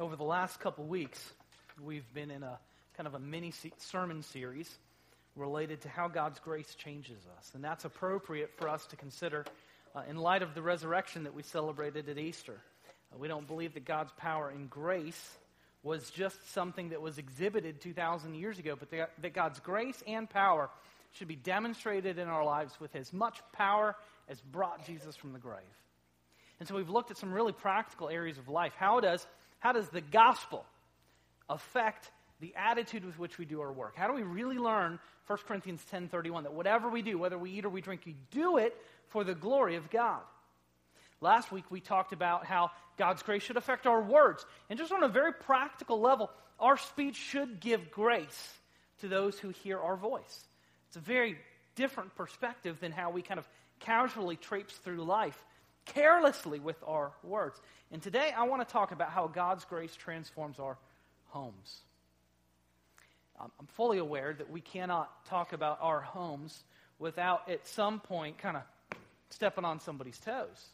over the last couple weeks, we've been in a kind of a mini sermon series related to how God's grace changes us. And that's appropriate for us to consider uh, in light of the resurrection that we celebrated at Easter. Uh, we don't believe that God's power and grace was just something that was exhibited 2,000 years ago, but that, that God's grace and power should be demonstrated in our lives with as much power as brought Jesus from the grave. And so we've looked at some really practical areas of life. How does, how does the gospel affect the attitude with which we do our work? How do we really learn 1 Corinthians 10:31 that whatever we do, whether we eat or we drink, you do it for the glory of God? Last week we talked about how God's grace should affect our words. And just on a very practical level, our speech should give grace to those who hear our voice. It's a very different perspective than how we kind of casually traipse through life carelessly with our words. And today I want to talk about how God's grace transforms our homes. Um, I'm fully aware that we cannot talk about our homes without at some point kind of stepping on somebody's toes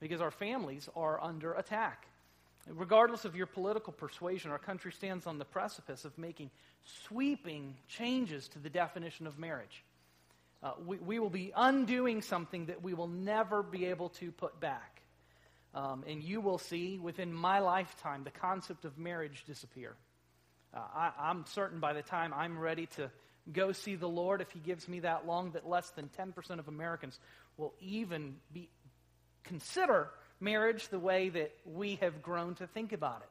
because our families are under attack. Regardless of your political persuasion, our country stands on the precipice of making sweeping changes to the definition of marriage. Uh, we, we, will be undoing something that we will never be able to put back. Um, and you will see within my lifetime the concept of marriage disappear. Uh, I, I'm certain by the time I'm ready to go see the Lord, if He gives me that long, that less than 10% of Americans will even be consider marriage the way that we have grown to think about it.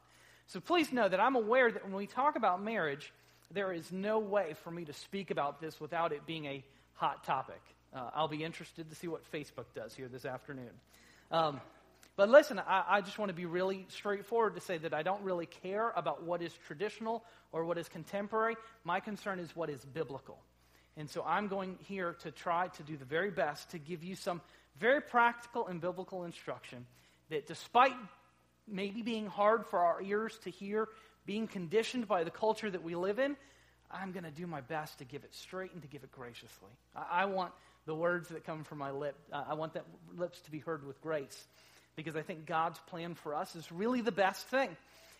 So please know that I'm aware that when we talk about marriage, there is no way for me to speak about this without it being a hot topic. Uh, I'll be interested to see what Facebook does here this afternoon. Um, but listen, I, I just want to be really straightforward to say that I don't really care about what is traditional or what is contemporary. My concern is what is biblical. And so I'm going here to try to do the very best to give you some very practical and biblical instruction that despite maybe being hard for our ears to hear, being conditioned by the culture that we live in, I'm going to do my best to give it straight and to give it graciously. I, I want the words that come from my lip, uh, I want that lips to be heard with grace because I think God's plan for us is really the best thing.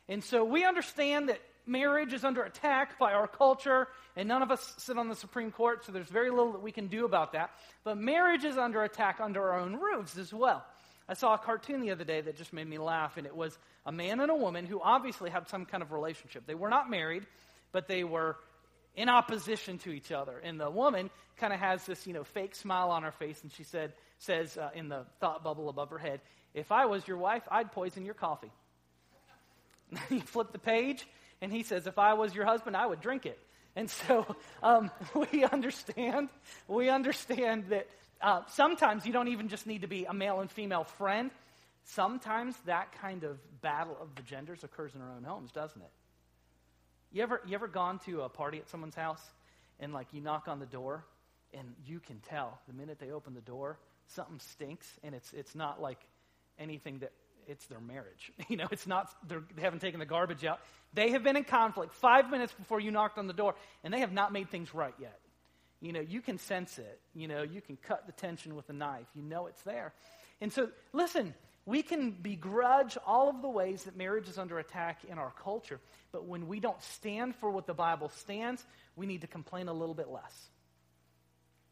And so we understand that marriage is under attack by our culture, and none of us sit on the Supreme Court, so there's very little that we can do about that. But marriage is under attack under our own roofs as well. I saw a cartoon the other day that just made me laugh, and it was a man and a woman who obviously had some kind of relationship. They were not married, but they were in opposition to each other. And the woman kind of has this, you know, fake smile on her face, and she said, says uh, in the thought bubble above her head, "If I was your wife, I'd poison your coffee." you flip the page, and he says, If I was your husband, I would drink it. And so um, we understand, we understand that uh, sometimes you don't even just need to be a male and female friend. Sometimes that kind of battle of the genders occurs in our own homes, doesn't it? You ever, you ever gone to a party at someone's house and like you knock on the door and you can tell the minute they open the door something stinks and it's, it's not like anything that it's their marriage. You know, it's not, they haven't taken the garbage out. They have been in conflict five minutes before you knocked on the door, and they have not made things right yet. You know, you can sense it. You know, you can cut the tension with a knife. You know it's there. And so, listen, we can begrudge all of the ways that marriage is under attack in our culture, but when we don't stand for what the Bible stands, we need to complain a little bit less.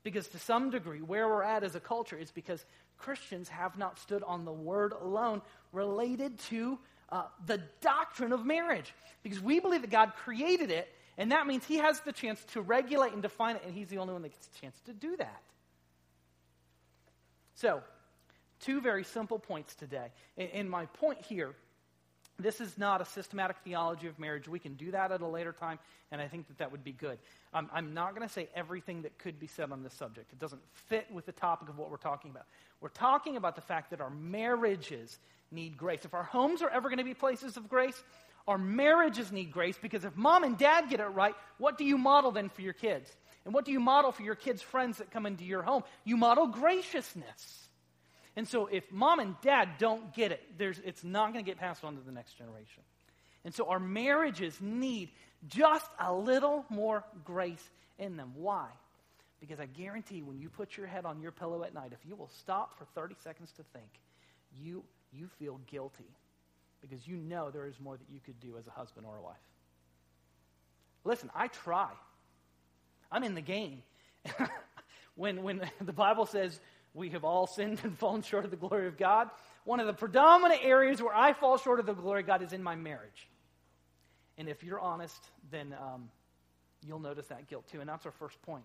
Because to some degree, where we're at as a culture is because Christians have not stood on the word alone related to uh, the doctrine of marriage. Because we believe that God created it, and that means He has the chance to regulate and define it, and He's the only one that gets a chance to do that. So, two very simple points today. And, my point here this is not a systematic theology of marriage. We can do that at a later time, and I think that that would be good. Um, I'm not going to say everything that could be said on this subject. It doesn't fit with the topic of what we're talking about. We're talking about the fact that our marriages need grace. If our homes are ever going to be places of grace, our marriages need grace because if mom and dad get it right, what do you model then for your kids? And what do you model for your kids' friends that come into your home? You model graciousness. And so if mom and dad don't get it, it's not going to get passed on to the next generation. And so our marriages need just a little more grace in them. Why? Because I guarantee when you put your head on your pillow at night, if you will stop for 30 seconds to think, you, you feel guilty because you know there is more that you could do as a husband or a wife. Listen, I try. I'm in the game. when, when the Bible says we have all sinned and fallen short of the glory of God, one of the predominant areas where I fall short of the glory of God is in my marriage. And if you're honest, then um, you'll notice that guilt too. And that's our first point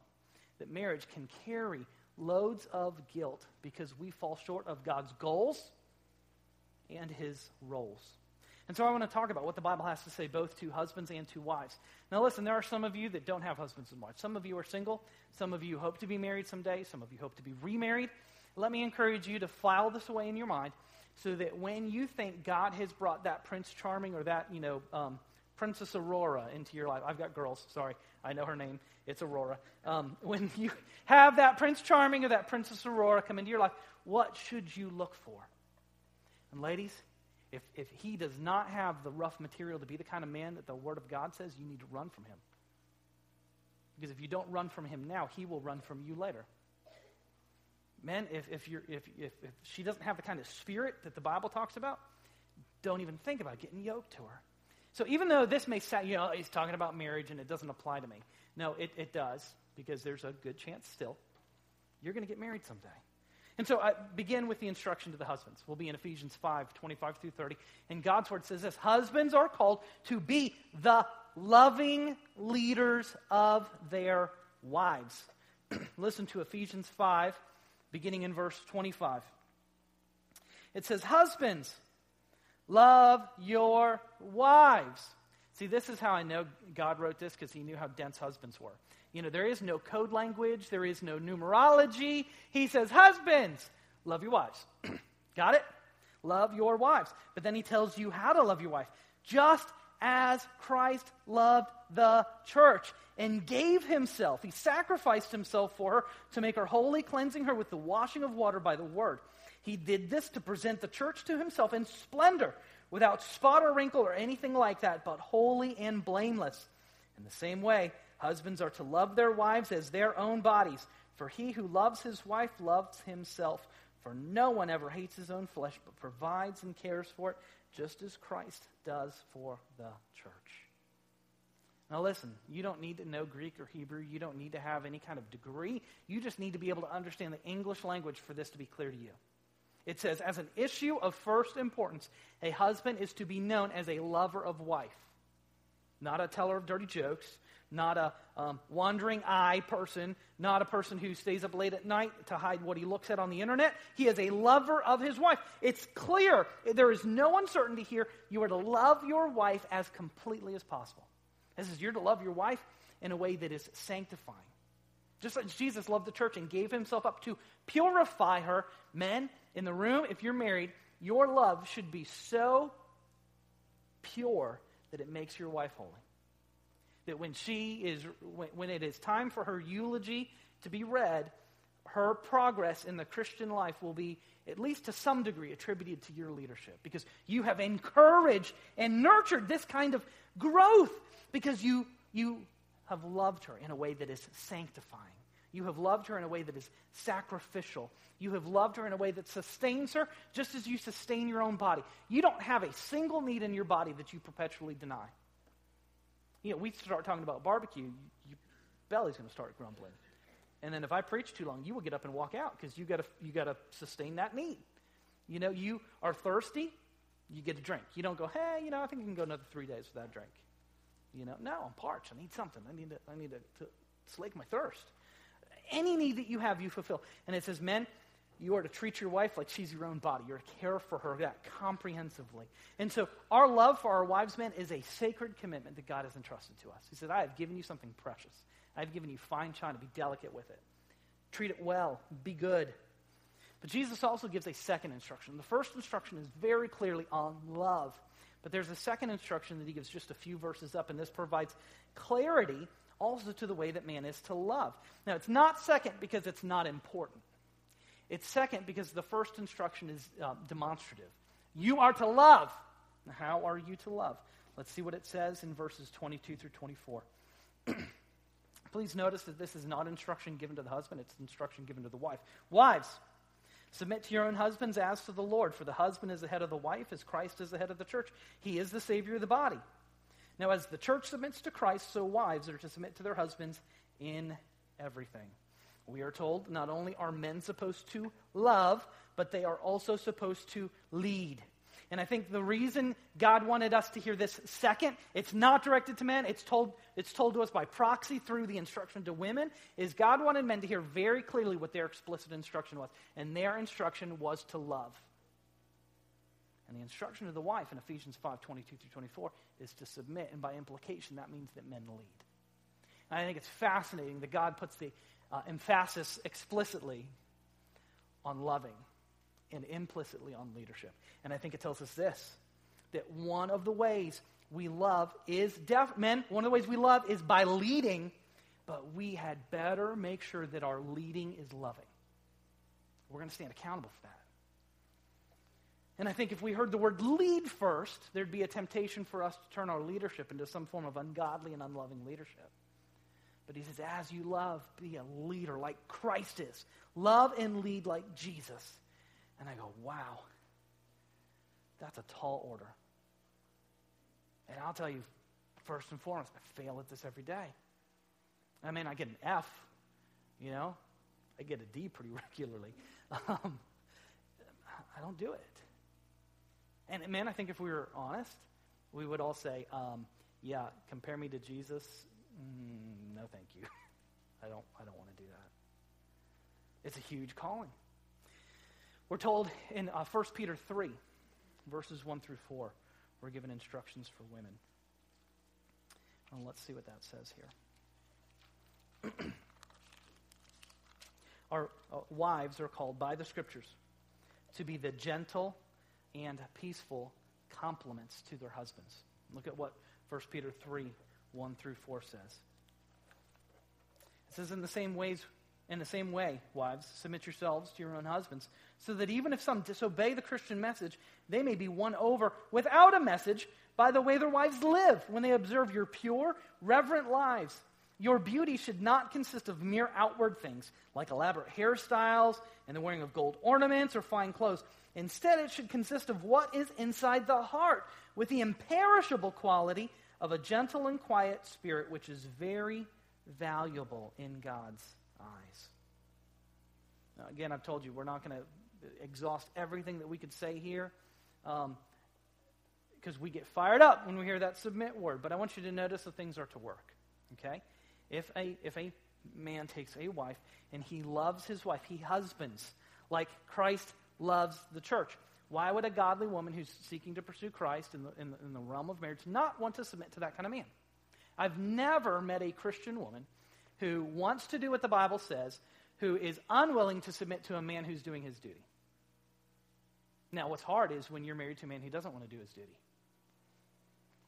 that marriage can carry loads of guilt because we fall short of God's goals and his roles. And so I want to talk about what the Bible has to say both to husbands and to wives. Now, listen, there are some of you that don't have husbands and wives. Some of you are single. Some of you hope to be married someday. Some of you hope to be remarried. Let me encourage you to file this away in your mind so that when you think God has brought that Prince Charming or that, you know, um, Princess Aurora into your life, I've got girls, sorry, I know her name, it's Aurora. Um, when you have that Prince Charming or that Princess Aurora come into your life, what should you look for? And ladies, if, if he does not have the rough material to be the kind of man that the Word of God says, you need to run from him. Because if you don't run from him now, he will run from you later. Men, if, if, you're, if, if, if she doesn't have the kind of spirit that the Bible talks about, don't even think about getting yoked to her. So even though this may sound, you know, he's talking about marriage and it doesn't apply to me. No, it, it does, because there's a good chance still you're going to get married someday. And so I begin with the instruction to the husbands. We'll be in Ephesians 5 25 through 30. And God's word says this Husbands are called to be the loving leaders of their wives. Listen to Ephesians 5, beginning in verse 25. It says, Husbands, love your wives. See, this is how I know God wrote this because he knew how dense husbands were. You know, there is no code language, there is no numerology. He says, Husbands, love your wives. Got it? Love your wives. But then he tells you how to love your wife. Just as Christ loved the church and gave himself. He sacrificed himself for her to make her holy, cleansing her with the washing of water by the word. He did this to present the church to himself in splendor, without spot or wrinkle or anything like that, but holy and blameless. In the same way, Husbands are to love their wives as their own bodies. For he who loves his wife loves himself. For no one ever hates his own flesh, but provides and cares for it, just as Christ does for the church. Now, listen, you don't need to know Greek or Hebrew. You don't need to have any kind of degree. You just need to be able to understand the English language for this to be clear to you. It says, as an issue of first importance, a husband is to be known as a lover of wife, not a teller of dirty jokes, not a um, wandering eye person, not a person who stays up late at night to hide what he looks at on the internet. He is a lover of his wife. It's clear. There is no uncertainty here. You are to love your wife as completely as possible. This is you're to love your wife in a way that is sanctifying. Just like Jesus loved the church and gave himself up to purify her. Men, in the room, if you're married, your love should be so pure that it makes your wife holy that when she is when, when it is time for her eulogy to be read her progress in the christian life will be at least to some degree attributed to your leadership because you have encouraged and nurtured this kind of growth because you you have loved her in a way that is sanctifying you have loved her in a way that is sacrificial. You have loved her in a way that sustains her just as you sustain your own body. You don't have a single need in your body that you perpetually deny. You know, we start talking about barbecue, your belly's going to start grumbling. And then if I preach too long, you will get up and walk out because you got you got to sustain that need. You know, you are thirsty, you get a drink. You don't go, hey, you know, I think you can go another three days without a drink. You know, no, I'm parched. I need something. I need to, I need to, to slake my thirst. Any need that you have, you fulfill. And it says, men, you are to treat your wife like she's your own body. You're to care for her that comprehensively. And so our love for our wives, men, is a sacred commitment that God has entrusted to us. He said, I have given you something precious. I've given you fine china. Be delicate with it. Treat it well. Be good. But Jesus also gives a second instruction. The first instruction is very clearly on love. But there's a second instruction that he gives just a few verses up, and this provides clarity also to the way that man is to love. Now, it's not second because it's not important. It's second because the first instruction is uh, demonstrative. You are to love. How are you to love? Let's see what it says in verses 22 through 24. Please notice that this is not instruction given to the husband, it's instruction given to the wife. Wives, Submit to your own husbands as to the Lord, for the husband is the head of the wife, as Christ is the head of the church. He is the Savior of the body. Now, as the church submits to Christ, so wives are to submit to their husbands in everything. We are told not only are men supposed to love, but they are also supposed to lead. And I think the reason God wanted us to hear this second, it's not directed to men, it's told, it's told to us by proxy through the instruction to women, is God wanted men to hear very clearly what their explicit instruction was. And their instruction was to love. And the instruction to the wife in Ephesians 5 22 through 24 is to submit. And by implication, that means that men lead. And I think it's fascinating that God puts the uh, emphasis explicitly on loving and implicitly on leadership. And I think it tells us this that one of the ways we love is def- men, one of the ways we love is by leading, but we had better make sure that our leading is loving. We're going to stand accountable for that. And I think if we heard the word lead first, there'd be a temptation for us to turn our leadership into some form of ungodly and unloving leadership. But he says, as you love, be a leader like Christ is. Love and lead like Jesus. And I go, wow, that's a tall order. And I'll tell you, first and foremost, I fail at this every day. I mean, I get an F, you know, I get a D pretty regularly. Um, I don't do it. And man, I think if we were honest, we would all say, um, yeah, compare me to Jesus. Mm, no, thank you. I don't, I don't want to do that. It's a huge calling. We're told in uh, 1 Peter 3, verses 1 through 4, we're given instructions for women. Let's see what that says here. Our uh, wives are called by the scriptures to be the gentle and peaceful complements to their husbands. Look at what 1 Peter 3 1 through 4 says. It says, In the same ways, in the same way, wives, submit yourselves to your own husbands, so that even if some disobey the Christian message, they may be won over without a message by the way their wives live when they observe your pure, reverent lives. Your beauty should not consist of mere outward things, like elaborate hairstyles and the wearing of gold ornaments or fine clothes. Instead, it should consist of what is inside the heart, with the imperishable quality of a gentle and quiet spirit, which is very valuable in God's eyes. Now, again, I've told you, we're not going to exhaust everything that we could say here because um, we get fired up when we hear that submit word. But I want you to notice the things are to work. Okay? If a, if a man takes a wife and he loves his wife, he husbands like Christ loves the church. Why would a godly woman who's seeking to pursue Christ in the, in the, in the realm of marriage not want to submit to that kind of man? I've never met a Christian woman who wants to do what the Bible says, who is unwilling to submit to a man who's doing his duty. Now, what's hard is when you're married to a man who doesn't want to do his duty.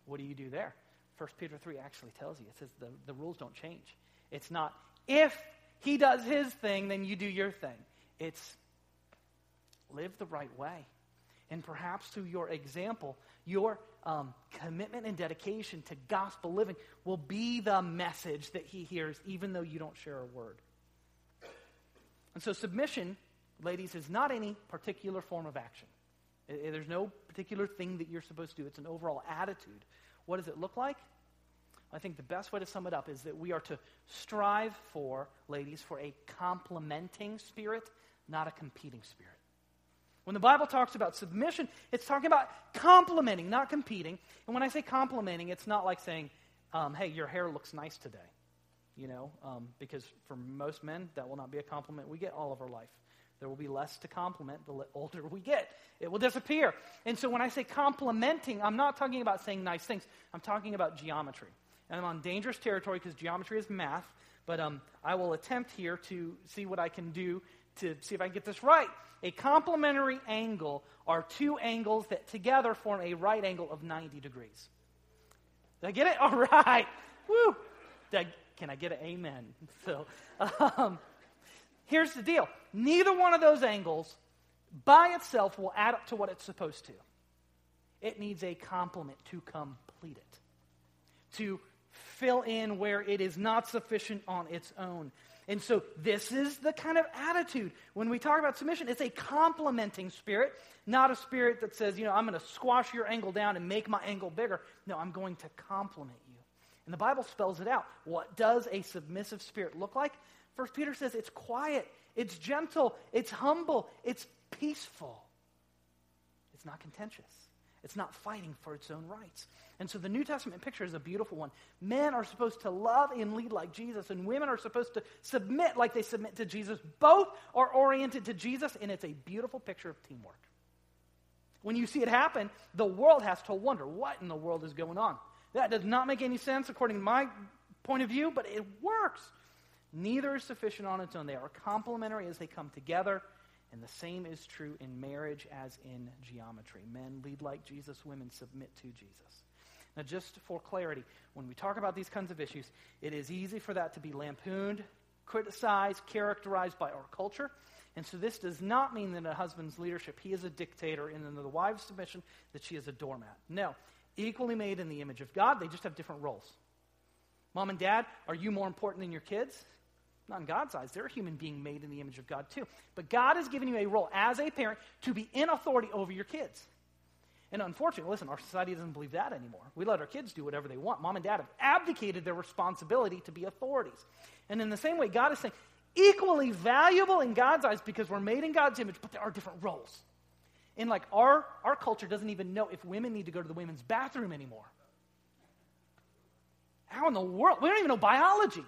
What do you do there? 1 Peter 3 actually tells you. It says the, the rules don't change. It's not if he does his thing, then you do your thing. It's live the right way. And perhaps through your example, your um, commitment and dedication to gospel living will be the message that he hears, even though you don't share a word. And so, submission, ladies, is not any particular form of action. There's no particular thing that you're supposed to do, it's an overall attitude. What does it look like? I think the best way to sum it up is that we are to strive for, ladies, for a complementing spirit, not a competing spirit. When the Bible talks about submission, it's talking about complimenting, not competing. And when I say complimenting, it's not like saying, um, hey, your hair looks nice today. You know, um, because for most men, that will not be a compliment we get all of our life. There will be less to compliment the older we get. It will disappear. And so when I say complimenting, I'm not talking about saying nice things. I'm talking about geometry. And I'm on dangerous territory because geometry is math. But um, I will attempt here to see what I can do to see if I can get this right. A complementary angle are two angles that together form a right angle of 90 degrees. Did I get it? All right. Woo. I, can I get an amen? So, um, here's the deal neither one of those angles by itself will add up to what it's supposed to. It needs a complement to complete it, to fill in where it is not sufficient on its own. And so, this is the kind of attitude when we talk about submission. It's a complimenting spirit, not a spirit that says, you know, I'm going to squash your angle down and make my angle bigger. No, I'm going to compliment you. And the Bible spells it out. What does a submissive spirit look like? First Peter says it's quiet, it's gentle, it's humble, it's peaceful. It's not contentious. It's not fighting for its own rights. And so the New Testament picture is a beautiful one. Men are supposed to love and lead like Jesus, and women are supposed to submit like they submit to Jesus. Both are oriented to Jesus, and it's a beautiful picture of teamwork. When you see it happen, the world has to wonder what in the world is going on. That does not make any sense according to my point of view, but it works. Neither is sufficient on its own. They are complementary as they come together. And the same is true in marriage as in geometry. Men lead like Jesus, women submit to Jesus. Now, just for clarity, when we talk about these kinds of issues, it is easy for that to be lampooned, criticized, characterized by our culture. And so this does not mean that a husband's leadership, he is a dictator, and in the wife's submission, that she is a doormat. No. Equally made in the image of God, they just have different roles. Mom and dad, are you more important than your kids? Not in God's eyes. They're a human being made in the image of God too. But God has given you a role as a parent to be in authority over your kids. And unfortunately, listen, our society doesn't believe that anymore. We let our kids do whatever they want. Mom and dad have abdicated their responsibility to be authorities. And in the same way, God is saying, equally valuable in God's eyes because we're made in God's image, but there are different roles. And like our, our culture doesn't even know if women need to go to the women's bathroom anymore. How in the world? We don't even know biology.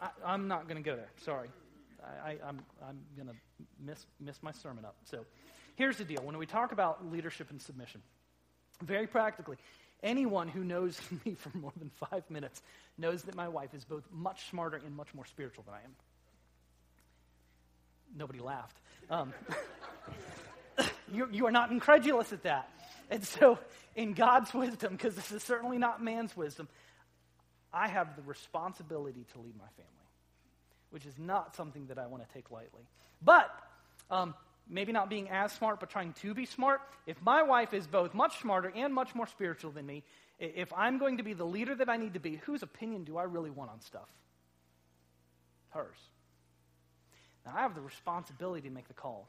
I, am not going to go there. Sorry. I, am I'm, I'm going to miss, miss my sermon up. So here's the deal. When we talk about leadership and submission, very practically, anyone who knows me for more than five minutes knows that my wife is both much smarter and much more spiritual than I am. Nobody laughed. Um, you, you are not incredulous at that. And so, in God's wisdom, because this is certainly not man's wisdom, I have the responsibility to lead my family, which is not something that I want to take lightly. But um, maybe not being as smart, but trying to be smart. If my wife is both much smarter and much more spiritual than me, if I'm going to be the leader that I need to be, whose opinion do I really want on stuff? Hers. Now, I have the responsibility to make the call.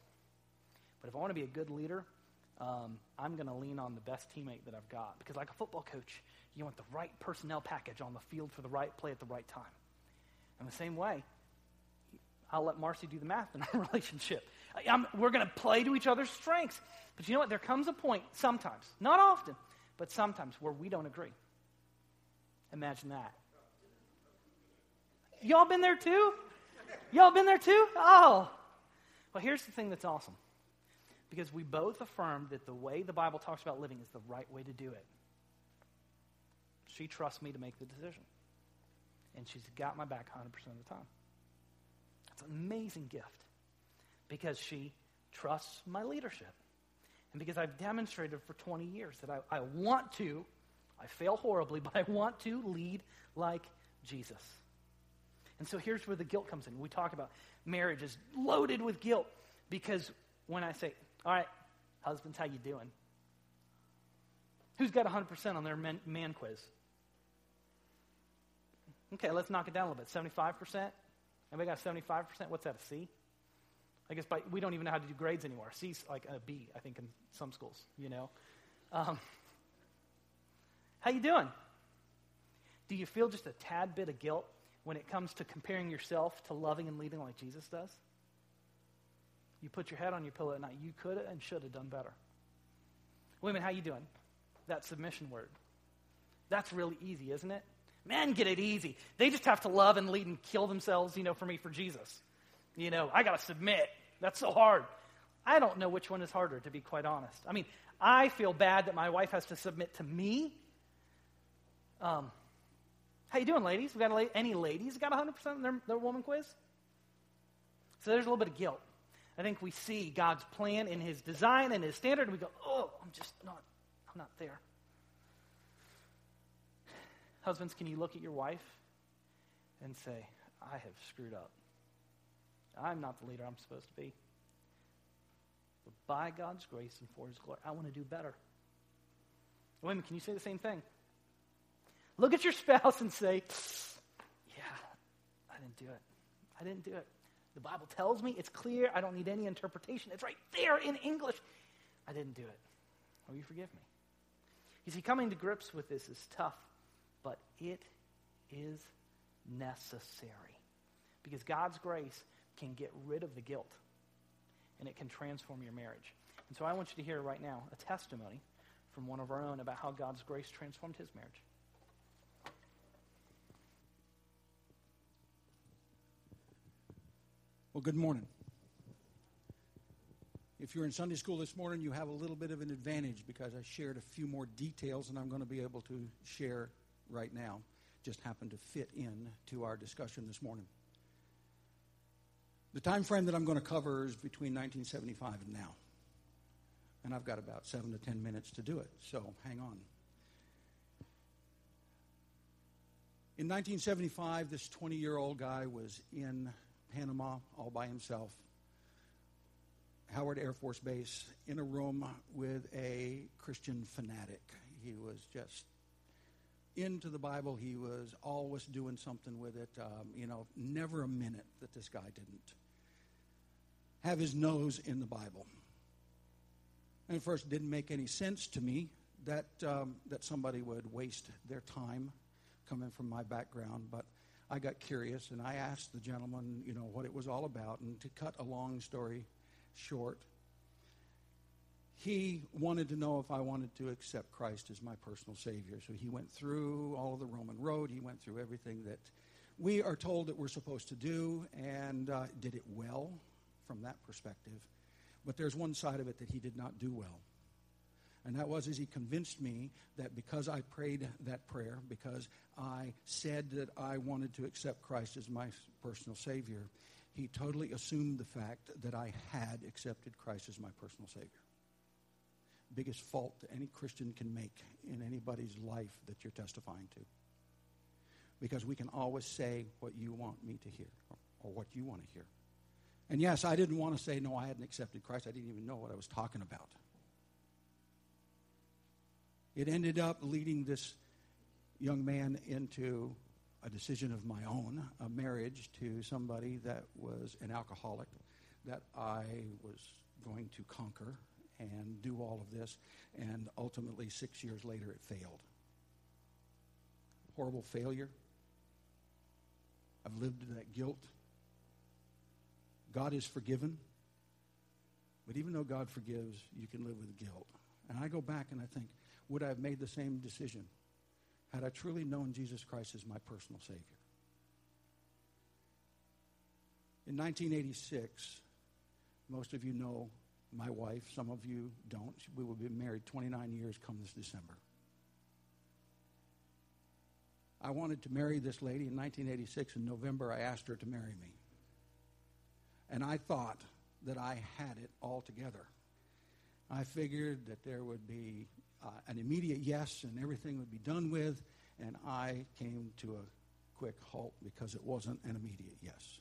But if I want to be a good leader, um, I'm going to lean on the best teammate that I've got. Because, like a football coach, you want the right personnel package on the field for the right play at the right time. In the same way, I'll let Marcy do the math in our relationship. I'm, we're going to play to each other's strengths. But you know what? There comes a point, sometimes, not often, but sometimes, where we don't agree. Imagine that. Y'all been there too? Y'all been there too? Oh. Well, here's the thing that's awesome. Because we both affirm that the way the Bible talks about living is the right way to do it. She trusts me to make the decision. And she's got my back 100% of the time. It's an amazing gift because she trusts my leadership. And because I've demonstrated for 20 years that I, I want to, I fail horribly, but I want to lead like Jesus. And so here's where the guilt comes in. We talk about marriage is loaded with guilt because when I say, all right, husbands, how you doing? Who's got 100% on their man, man quiz? Okay, let's knock it down a little bit. 75%? Anybody got 75%? What's that, a C? I guess by, we don't even know how to do grades anymore. C's like a B, I think, in some schools, you know. Um, how you doing? Do you feel just a tad bit of guilt when it comes to comparing yourself to loving and leading like Jesus does? You put your head on your pillow at night. You could and should have done better. Women, how you doing? That submission word. That's really easy, isn't it? Men get it easy. They just have to love and lead and kill themselves, you know, for me, for Jesus. You know, I got to submit. That's so hard. I don't know which one is harder, to be quite honest. I mean, I feel bad that my wife has to submit to me. Um, how you doing, ladies? We got la- any ladies got 100% in their, their woman quiz? So there's a little bit of guilt. I think we see God's plan in His design and His standard, and we go, "Oh, I'm just not, I'm not there." Husbands, can you look at your wife and say, I have screwed up? I'm not the leader I'm supposed to be. But by God's grace and for His glory, I want to do better. Women, can you say the same thing? Look at your spouse and say, Yeah, I didn't do it. I didn't do it. The Bible tells me it's clear. I don't need any interpretation. It's right there in English. I didn't do it. Will you forgive me? You see, coming to grips with this is tough, but it is necessary. Because God's grace can get rid of the guilt and it can transform your marriage. And so I want you to hear right now a testimony from one of our own about how God's grace transformed his marriage. Well, good morning. If you're in Sunday school this morning, you have a little bit of an advantage because I shared a few more details than I'm going to be able to share right now. Just happened to fit in to our discussion this morning. The time frame that I'm going to cover is between 1975 and now. And I've got about seven to ten minutes to do it, so hang on. In 1975, this 20 year old guy was in Panama all by himself, Howard Air Force Base, in a room with a Christian fanatic. He was just into the Bible. He was always doing something with it. Um, you know, never a minute that this guy didn't have his nose in the Bible. And at first, it didn't make any sense to me that um, that somebody would waste their time coming from my background, but I got curious and I asked the gentleman, you know, what it was all about. And to cut a long story short, he wanted to know if I wanted to accept Christ as my personal Savior. So he went through all of the Roman road. He went through everything that we are told that we're supposed to do and uh, did it well from that perspective. But there's one side of it that he did not do well. And that was as he convinced me that because I prayed that prayer, because I said that I wanted to accept Christ as my personal Savior, he totally assumed the fact that I had accepted Christ as my personal Savior. Biggest fault that any Christian can make in anybody's life that you're testifying to. Because we can always say what you want me to hear or, or what you want to hear. And yes, I didn't want to say, no, I hadn't accepted Christ. I didn't even know what I was talking about. It ended up leading this young man into a decision of my own, a marriage to somebody that was an alcoholic that I was going to conquer and do all of this. And ultimately, six years later, it failed. Horrible failure. I've lived in that guilt. God is forgiven. But even though God forgives, you can live with guilt. And I go back and I think, would I have made the same decision had I truly known Jesus Christ as my personal Savior? In 1986, most of you know my wife, some of you don't. We will be married 29 years come this December. I wanted to marry this lady in 1986. In November, I asked her to marry me. And I thought that I had it all together. I figured that there would be uh, an immediate yes and everything would be done with, and I came to a quick halt because it wasn't an immediate yes.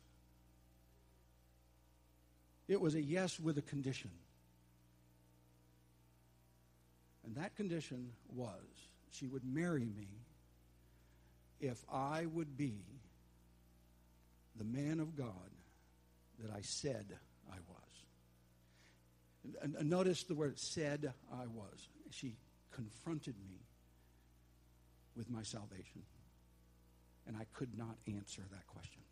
It was a yes with a condition. And that condition was she would marry me if I would be the man of God that I said I was. And, and notice the word said I was. She confronted me with my salvation. And I could not answer that question.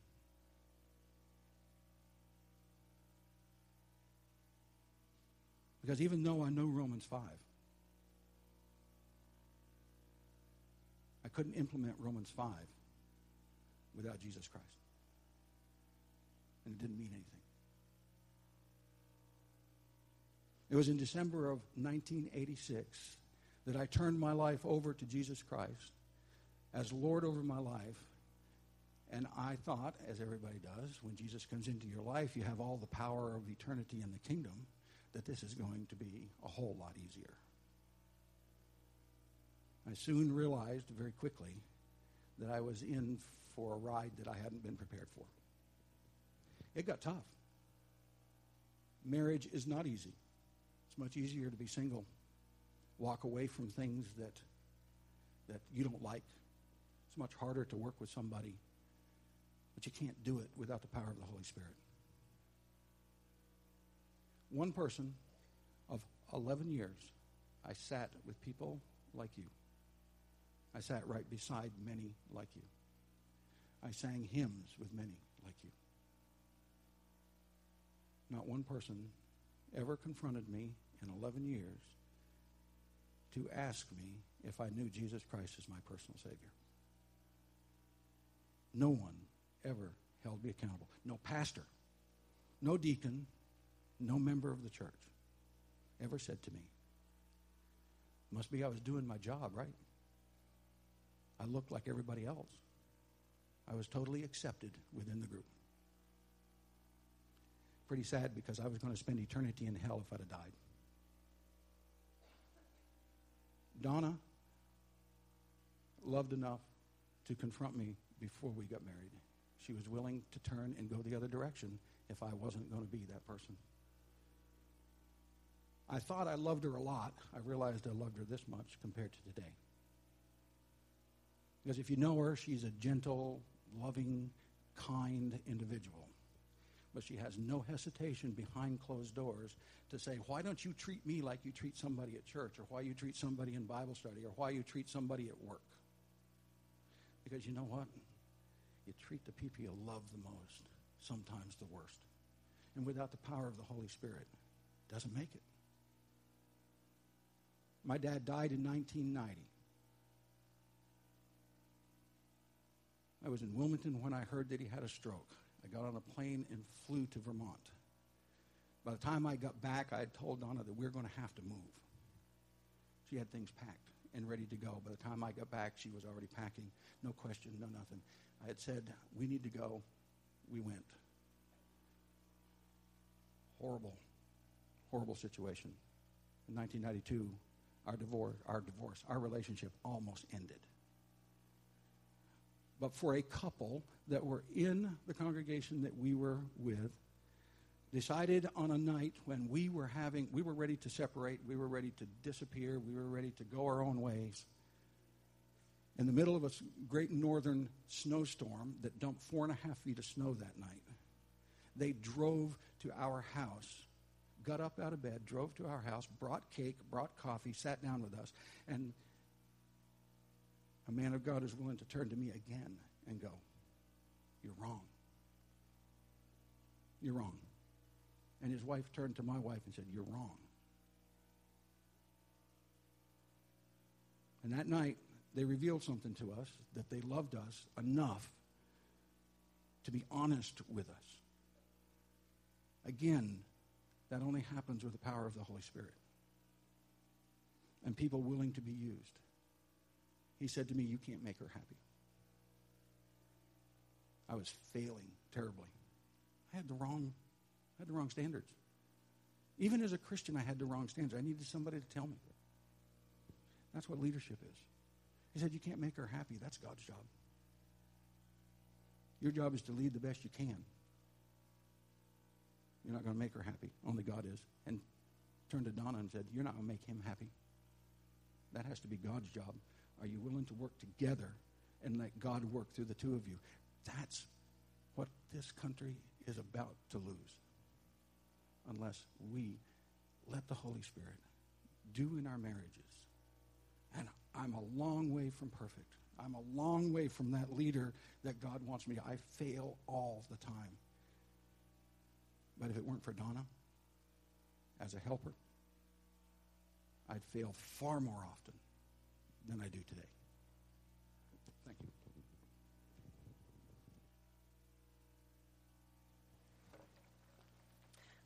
Because even though I know Romans 5, I couldn't implement Romans 5 without Jesus Christ. And it didn't mean anything. It was in December of 1986 that I turned my life over to Jesus Christ as Lord over my life. And I thought, as everybody does, when Jesus comes into your life, you have all the power of eternity in the kingdom, that this is going to be a whole lot easier. I soon realized very quickly that I was in for a ride that I hadn't been prepared for. It got tough. Marriage is not easy. It's much easier to be single walk away from things that, that you don't like It's much harder to work with somebody, but you can't do it without the power of the Holy Spirit. One person of 11 years, I sat with people like you. I sat right beside many like you. I sang hymns with many like you. Not one person ever confronted me in 11 years to ask me if I knew Jesus Christ as my personal Savior. No one ever held me accountable. No pastor, no deacon, no member of the church ever said to me, Must be I was doing my job, right? I looked like everybody else. I was totally accepted within the group. Pretty sad because I was going to spend eternity in hell if I'd have died. Donna loved enough to confront me before we got married. She was willing to turn and go the other direction if I wasn't going to be that person. I thought I loved her a lot. I realized I loved her this much compared to today. Because if you know her, she's a gentle, loving, kind individual. But she has no hesitation behind closed doors to say, Why don't you treat me like you treat somebody at church, or why you treat somebody in Bible study, or why you treat somebody at work? Because you know what? You treat the people you love the most, sometimes the worst. And without the power of the Holy Spirit, it doesn't make it. My dad died in 1990. I was in Wilmington when I heard that he had a stroke. I got on a plane and flew to Vermont. By the time I got back, I had told Donna that we are going to have to move. She had things packed and ready to go. By the time I got back, she was already packing. No question, no nothing. I had said, We need to go. We went. Horrible, horrible situation. In 1992, our divorce, our divorce, our relationship almost ended. But for a couple that were in the congregation that we were with, decided on a night when we were having, we were ready to separate, we were ready to disappear, we were ready to go our own ways. In the middle of a great northern snowstorm that dumped four and a half feet of snow that night, they drove to our house got up out of bed, drove to our house, brought cake, brought coffee, sat down with us, and a man of God is willing to turn to me again and go, You're wrong. You're wrong. And his wife turned to my wife and said, You're wrong. And that night, they revealed something to us that they loved us enough to be honest with us. Again, that only happens with the power of the Holy Spirit and people willing to be used. He said to me, You can't make her happy. I was failing terribly. I had the wrong, I had the wrong standards. Even as a Christian, I had the wrong standards. I needed somebody to tell me. That's what leadership is. He said, You can't make her happy. That's God's job. Your job is to lead the best you can. You're not going to make her happy. Only God is. And turned to Donna and said, You're not going to make him happy. That has to be God's job. Are you willing to work together and let God work through the two of you? That's what this country is about to lose. Unless we let the Holy Spirit do in our marriages. And I'm a long way from perfect. I'm a long way from that leader that God wants me to. I fail all the time. But if it weren't for Donna as a helper, I'd fail far more often than I do today. Thank you.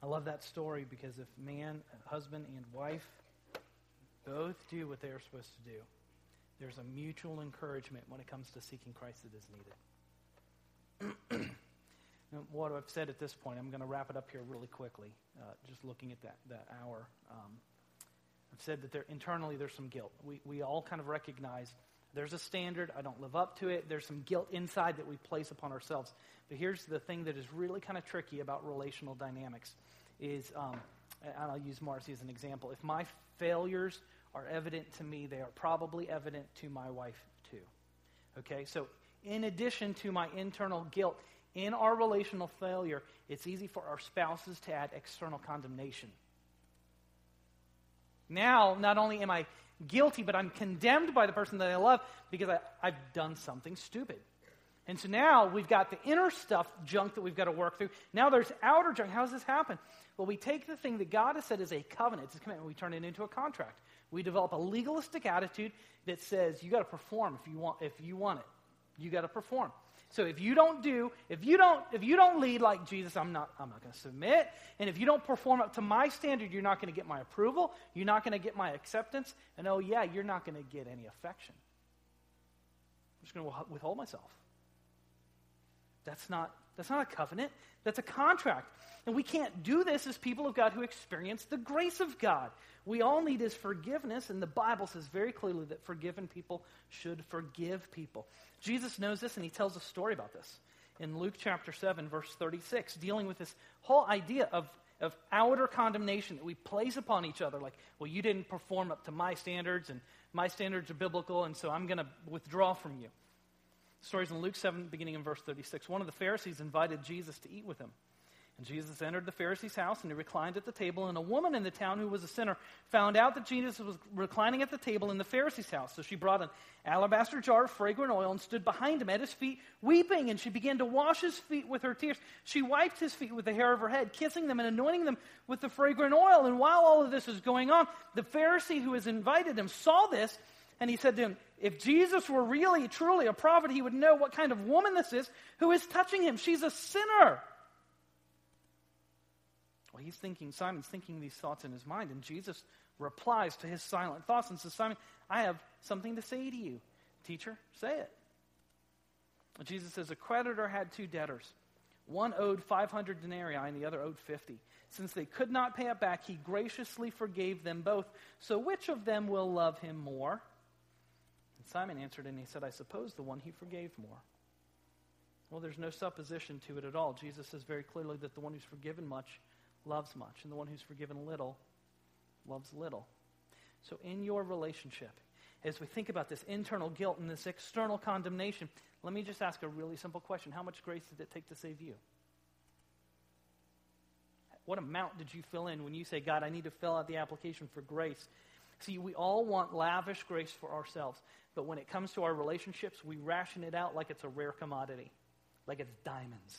I love that story because if man, husband, and wife both do what they are supposed to do, there's a mutual encouragement when it comes to seeking Christ that is needed. what I've said at this point, I'm going to wrap it up here really quickly, uh, just looking at that, that hour. Um, I've said that there, internally there's some guilt. We, we all kind of recognize there's a standard, I don't live up to it. There's some guilt inside that we place upon ourselves. But here's the thing that is really kind of tricky about relational dynamics is, um, and I'll use Marcy as an example. If my failures are evident to me, they are probably evident to my wife too. Okay, so in addition to my internal guilt, in our relational failure, it's easy for our spouses to add external condemnation. Now, not only am I guilty, but I'm condemned by the person that I love because I, I've done something stupid. And so now we've got the inner stuff, junk that we've got to work through. Now there's outer junk. How does this happen? Well, we take the thing that God has said is a covenant, it's a commitment, we turn it into a contract. We develop a legalistic attitude that says you got to perform if you want if you want it. You got to perform. So if you don't do, if you don't, if you don't lead like Jesus, I'm not, I'm not going to submit. And if you don't perform up to my standard, you're not going to get my approval. You're not going to get my acceptance. And oh yeah, you're not going to get any affection. I'm just going to withhold myself. That's not, that's not a covenant. That's a contract. And we can't do this as people of God who experience the grace of God. We all need His forgiveness, and the Bible says very clearly that forgiven people should forgive people. Jesus knows this, and He tells a story about this in Luke chapter 7, verse 36, dealing with this whole idea of, of outer condemnation that we place upon each other. Like, well, you didn't perform up to my standards, and my standards are biblical, and so I'm going to withdraw from you. Story's in Luke 7, beginning in verse 36. One of the Pharisees invited Jesus to eat with him. And Jesus entered the Pharisee's house and he reclined at the table. And a woman in the town who was a sinner found out that Jesus was reclining at the table in the Pharisee's house. So she brought an alabaster jar of fragrant oil and stood behind him at his feet, weeping. And she began to wash his feet with her tears. She wiped his feet with the hair of her head, kissing them and anointing them with the fragrant oil. And while all of this is going on, the Pharisee who has invited him saw this. And he said to him, If Jesus were really, truly a prophet, he would know what kind of woman this is who is touching him. She's a sinner. Well, he's thinking, Simon's thinking these thoughts in his mind, and Jesus replies to his silent thoughts and says, Simon, I have something to say to you. Teacher, say it. Jesus says, A creditor had two debtors. One owed 500 denarii and the other owed 50. Since they could not pay it back, he graciously forgave them both. So which of them will love him more? Simon answered and he said, I suppose the one he forgave more. Well, there's no supposition to it at all. Jesus says very clearly that the one who's forgiven much loves much, and the one who's forgiven little loves little. So, in your relationship, as we think about this internal guilt and this external condemnation, let me just ask a really simple question How much grace did it take to save you? What amount did you fill in when you say, God, I need to fill out the application for grace? See, we all want lavish grace for ourselves, but when it comes to our relationships, we ration it out like it's a rare commodity, like it's diamonds.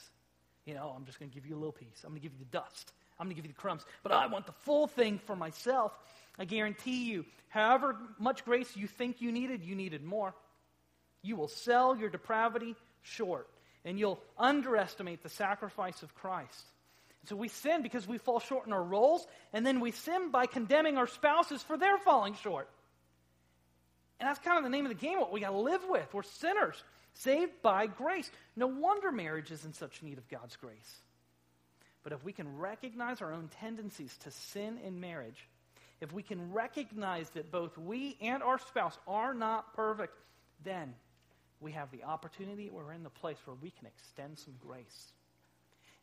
You know, I'm just going to give you a little piece. I'm going to give you the dust. I'm going to give you the crumbs, but I want the full thing for myself. I guarantee you, however much grace you think you needed, you needed more. You will sell your depravity short, and you'll underestimate the sacrifice of Christ. So we sin because we fall short in our roles, and then we sin by condemning our spouses for their falling short. And that's kind of the name of the game, what we got to live with. We're sinners, saved by grace. No wonder marriage is in such need of God's grace. But if we can recognize our own tendencies to sin in marriage, if we can recognize that both we and our spouse are not perfect, then we have the opportunity, we're in the place where we can extend some grace.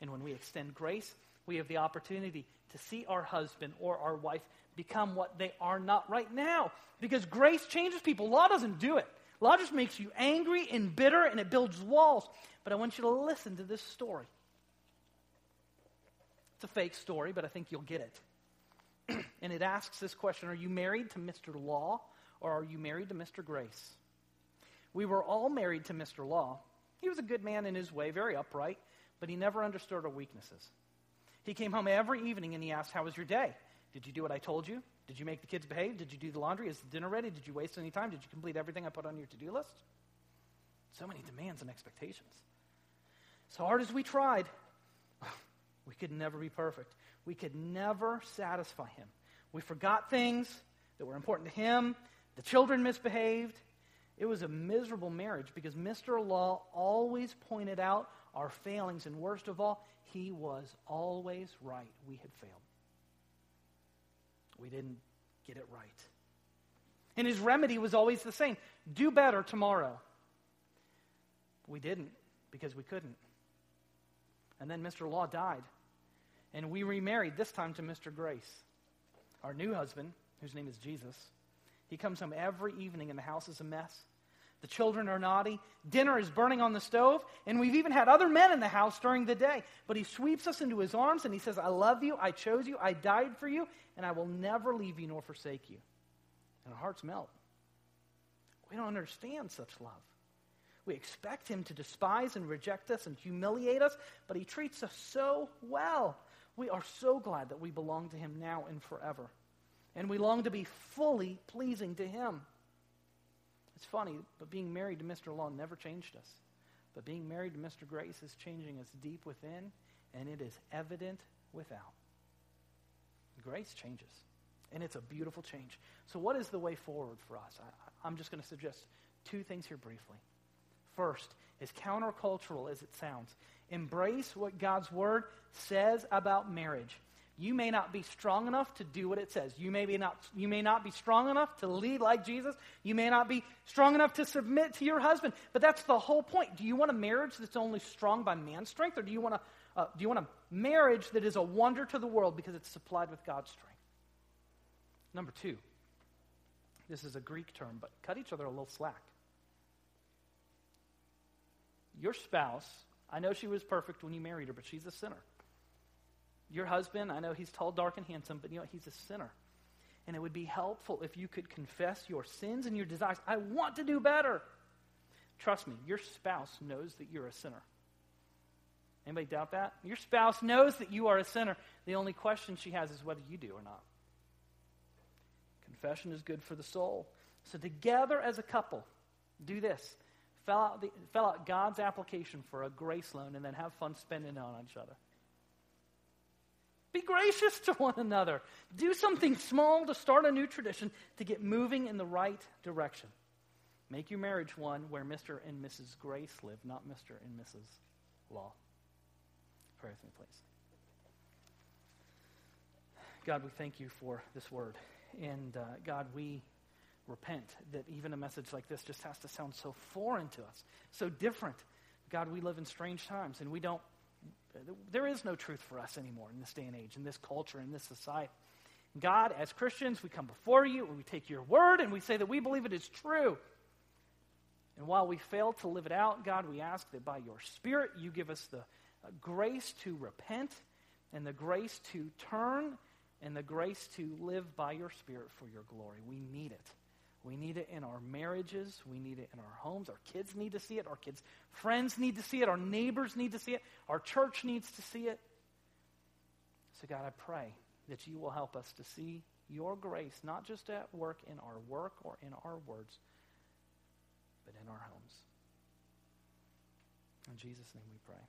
And when we extend grace, we have the opportunity to see our husband or our wife become what they are not right now. Because grace changes people. Law doesn't do it. Law just makes you angry and bitter and it builds walls. But I want you to listen to this story. It's a fake story, but I think you'll get it. and it asks this question Are you married to Mr. Law or are you married to Mr. Grace? We were all married to Mr. Law. He was a good man in his way, very upright, but he never understood our weaknesses. He came home every evening and he asked, How was your day? Did you do what I told you? Did you make the kids behave? Did you do the laundry? Is the dinner ready? Did you waste any time? Did you complete everything I put on your to do list? So many demands and expectations. As hard as we tried, we could never be perfect. We could never satisfy him. We forgot things that were important to him. The children misbehaved. It was a miserable marriage because Mr. Law always pointed out our failings, and worst of all, he was always right. We had failed. We didn't get it right. And his remedy was always the same do better tomorrow. We didn't because we couldn't. And then Mr. Law died. And we remarried, this time to Mr. Grace, our new husband, whose name is Jesus. He comes home every evening and the house is a mess. The children are naughty. Dinner is burning on the stove. And we've even had other men in the house during the day. But he sweeps us into his arms and he says, I love you. I chose you. I died for you. And I will never leave you nor forsake you. And our hearts melt. We don't understand such love. We expect him to despise and reject us and humiliate us, but he treats us so well. We are so glad that we belong to him now and forever. And we long to be fully pleasing to him. It's funny, but being married to Mr. Law never changed us. But being married to Mr. Grace is changing us deep within, and it is evident without. Grace changes, and it's a beautiful change. So, what is the way forward for us? I, I'm just going to suggest two things here briefly. First, as countercultural as it sounds, embrace what God's Word says about marriage. You may not be strong enough to do what it says. You may, be not, you may not be strong enough to lead like Jesus. You may not be strong enough to submit to your husband. But that's the whole point. Do you want a marriage that's only strong by man's strength, or do you want a, uh, do you want a marriage that is a wonder to the world because it's supplied with God's strength? Number two, this is a Greek term, but cut each other a little slack. Your spouse, I know she was perfect when you married her, but she's a sinner. Your husband, I know he's tall, dark, and handsome, but you know, he's a sinner. And it would be helpful if you could confess your sins and your desires. I want to do better. Trust me, your spouse knows that you're a sinner. Anybody doubt that? Your spouse knows that you are a sinner. The only question she has is whether you do or not. Confession is good for the soul. So, together as a couple, do this fill out, the, fill out God's application for a grace loan and then have fun spending it on each other. Be gracious to one another. Do something small to start a new tradition to get moving in the right direction. Make your marriage one where Mr. and Mrs. Grace live, not Mr. and Mrs. Law. Pray with me, please. God, we thank you for this word. And uh, God, we repent that even a message like this just has to sound so foreign to us, so different. God, we live in strange times and we don't, there is no truth for us anymore in this day and age, in this culture, in this society. God, as Christians, we come before you and we take your word and we say that we believe it is true. And while we fail to live it out, God, we ask that by your Spirit you give us the uh, grace to repent and the grace to turn and the grace to live by your Spirit for your glory. We need it. We need it in our marriages. We need it in our homes. Our kids need to see it. Our kids' friends need to see it. Our neighbors need to see it. Our church needs to see it. So, God, I pray that you will help us to see your grace, not just at work in our work or in our words, but in our homes. In Jesus' name we pray.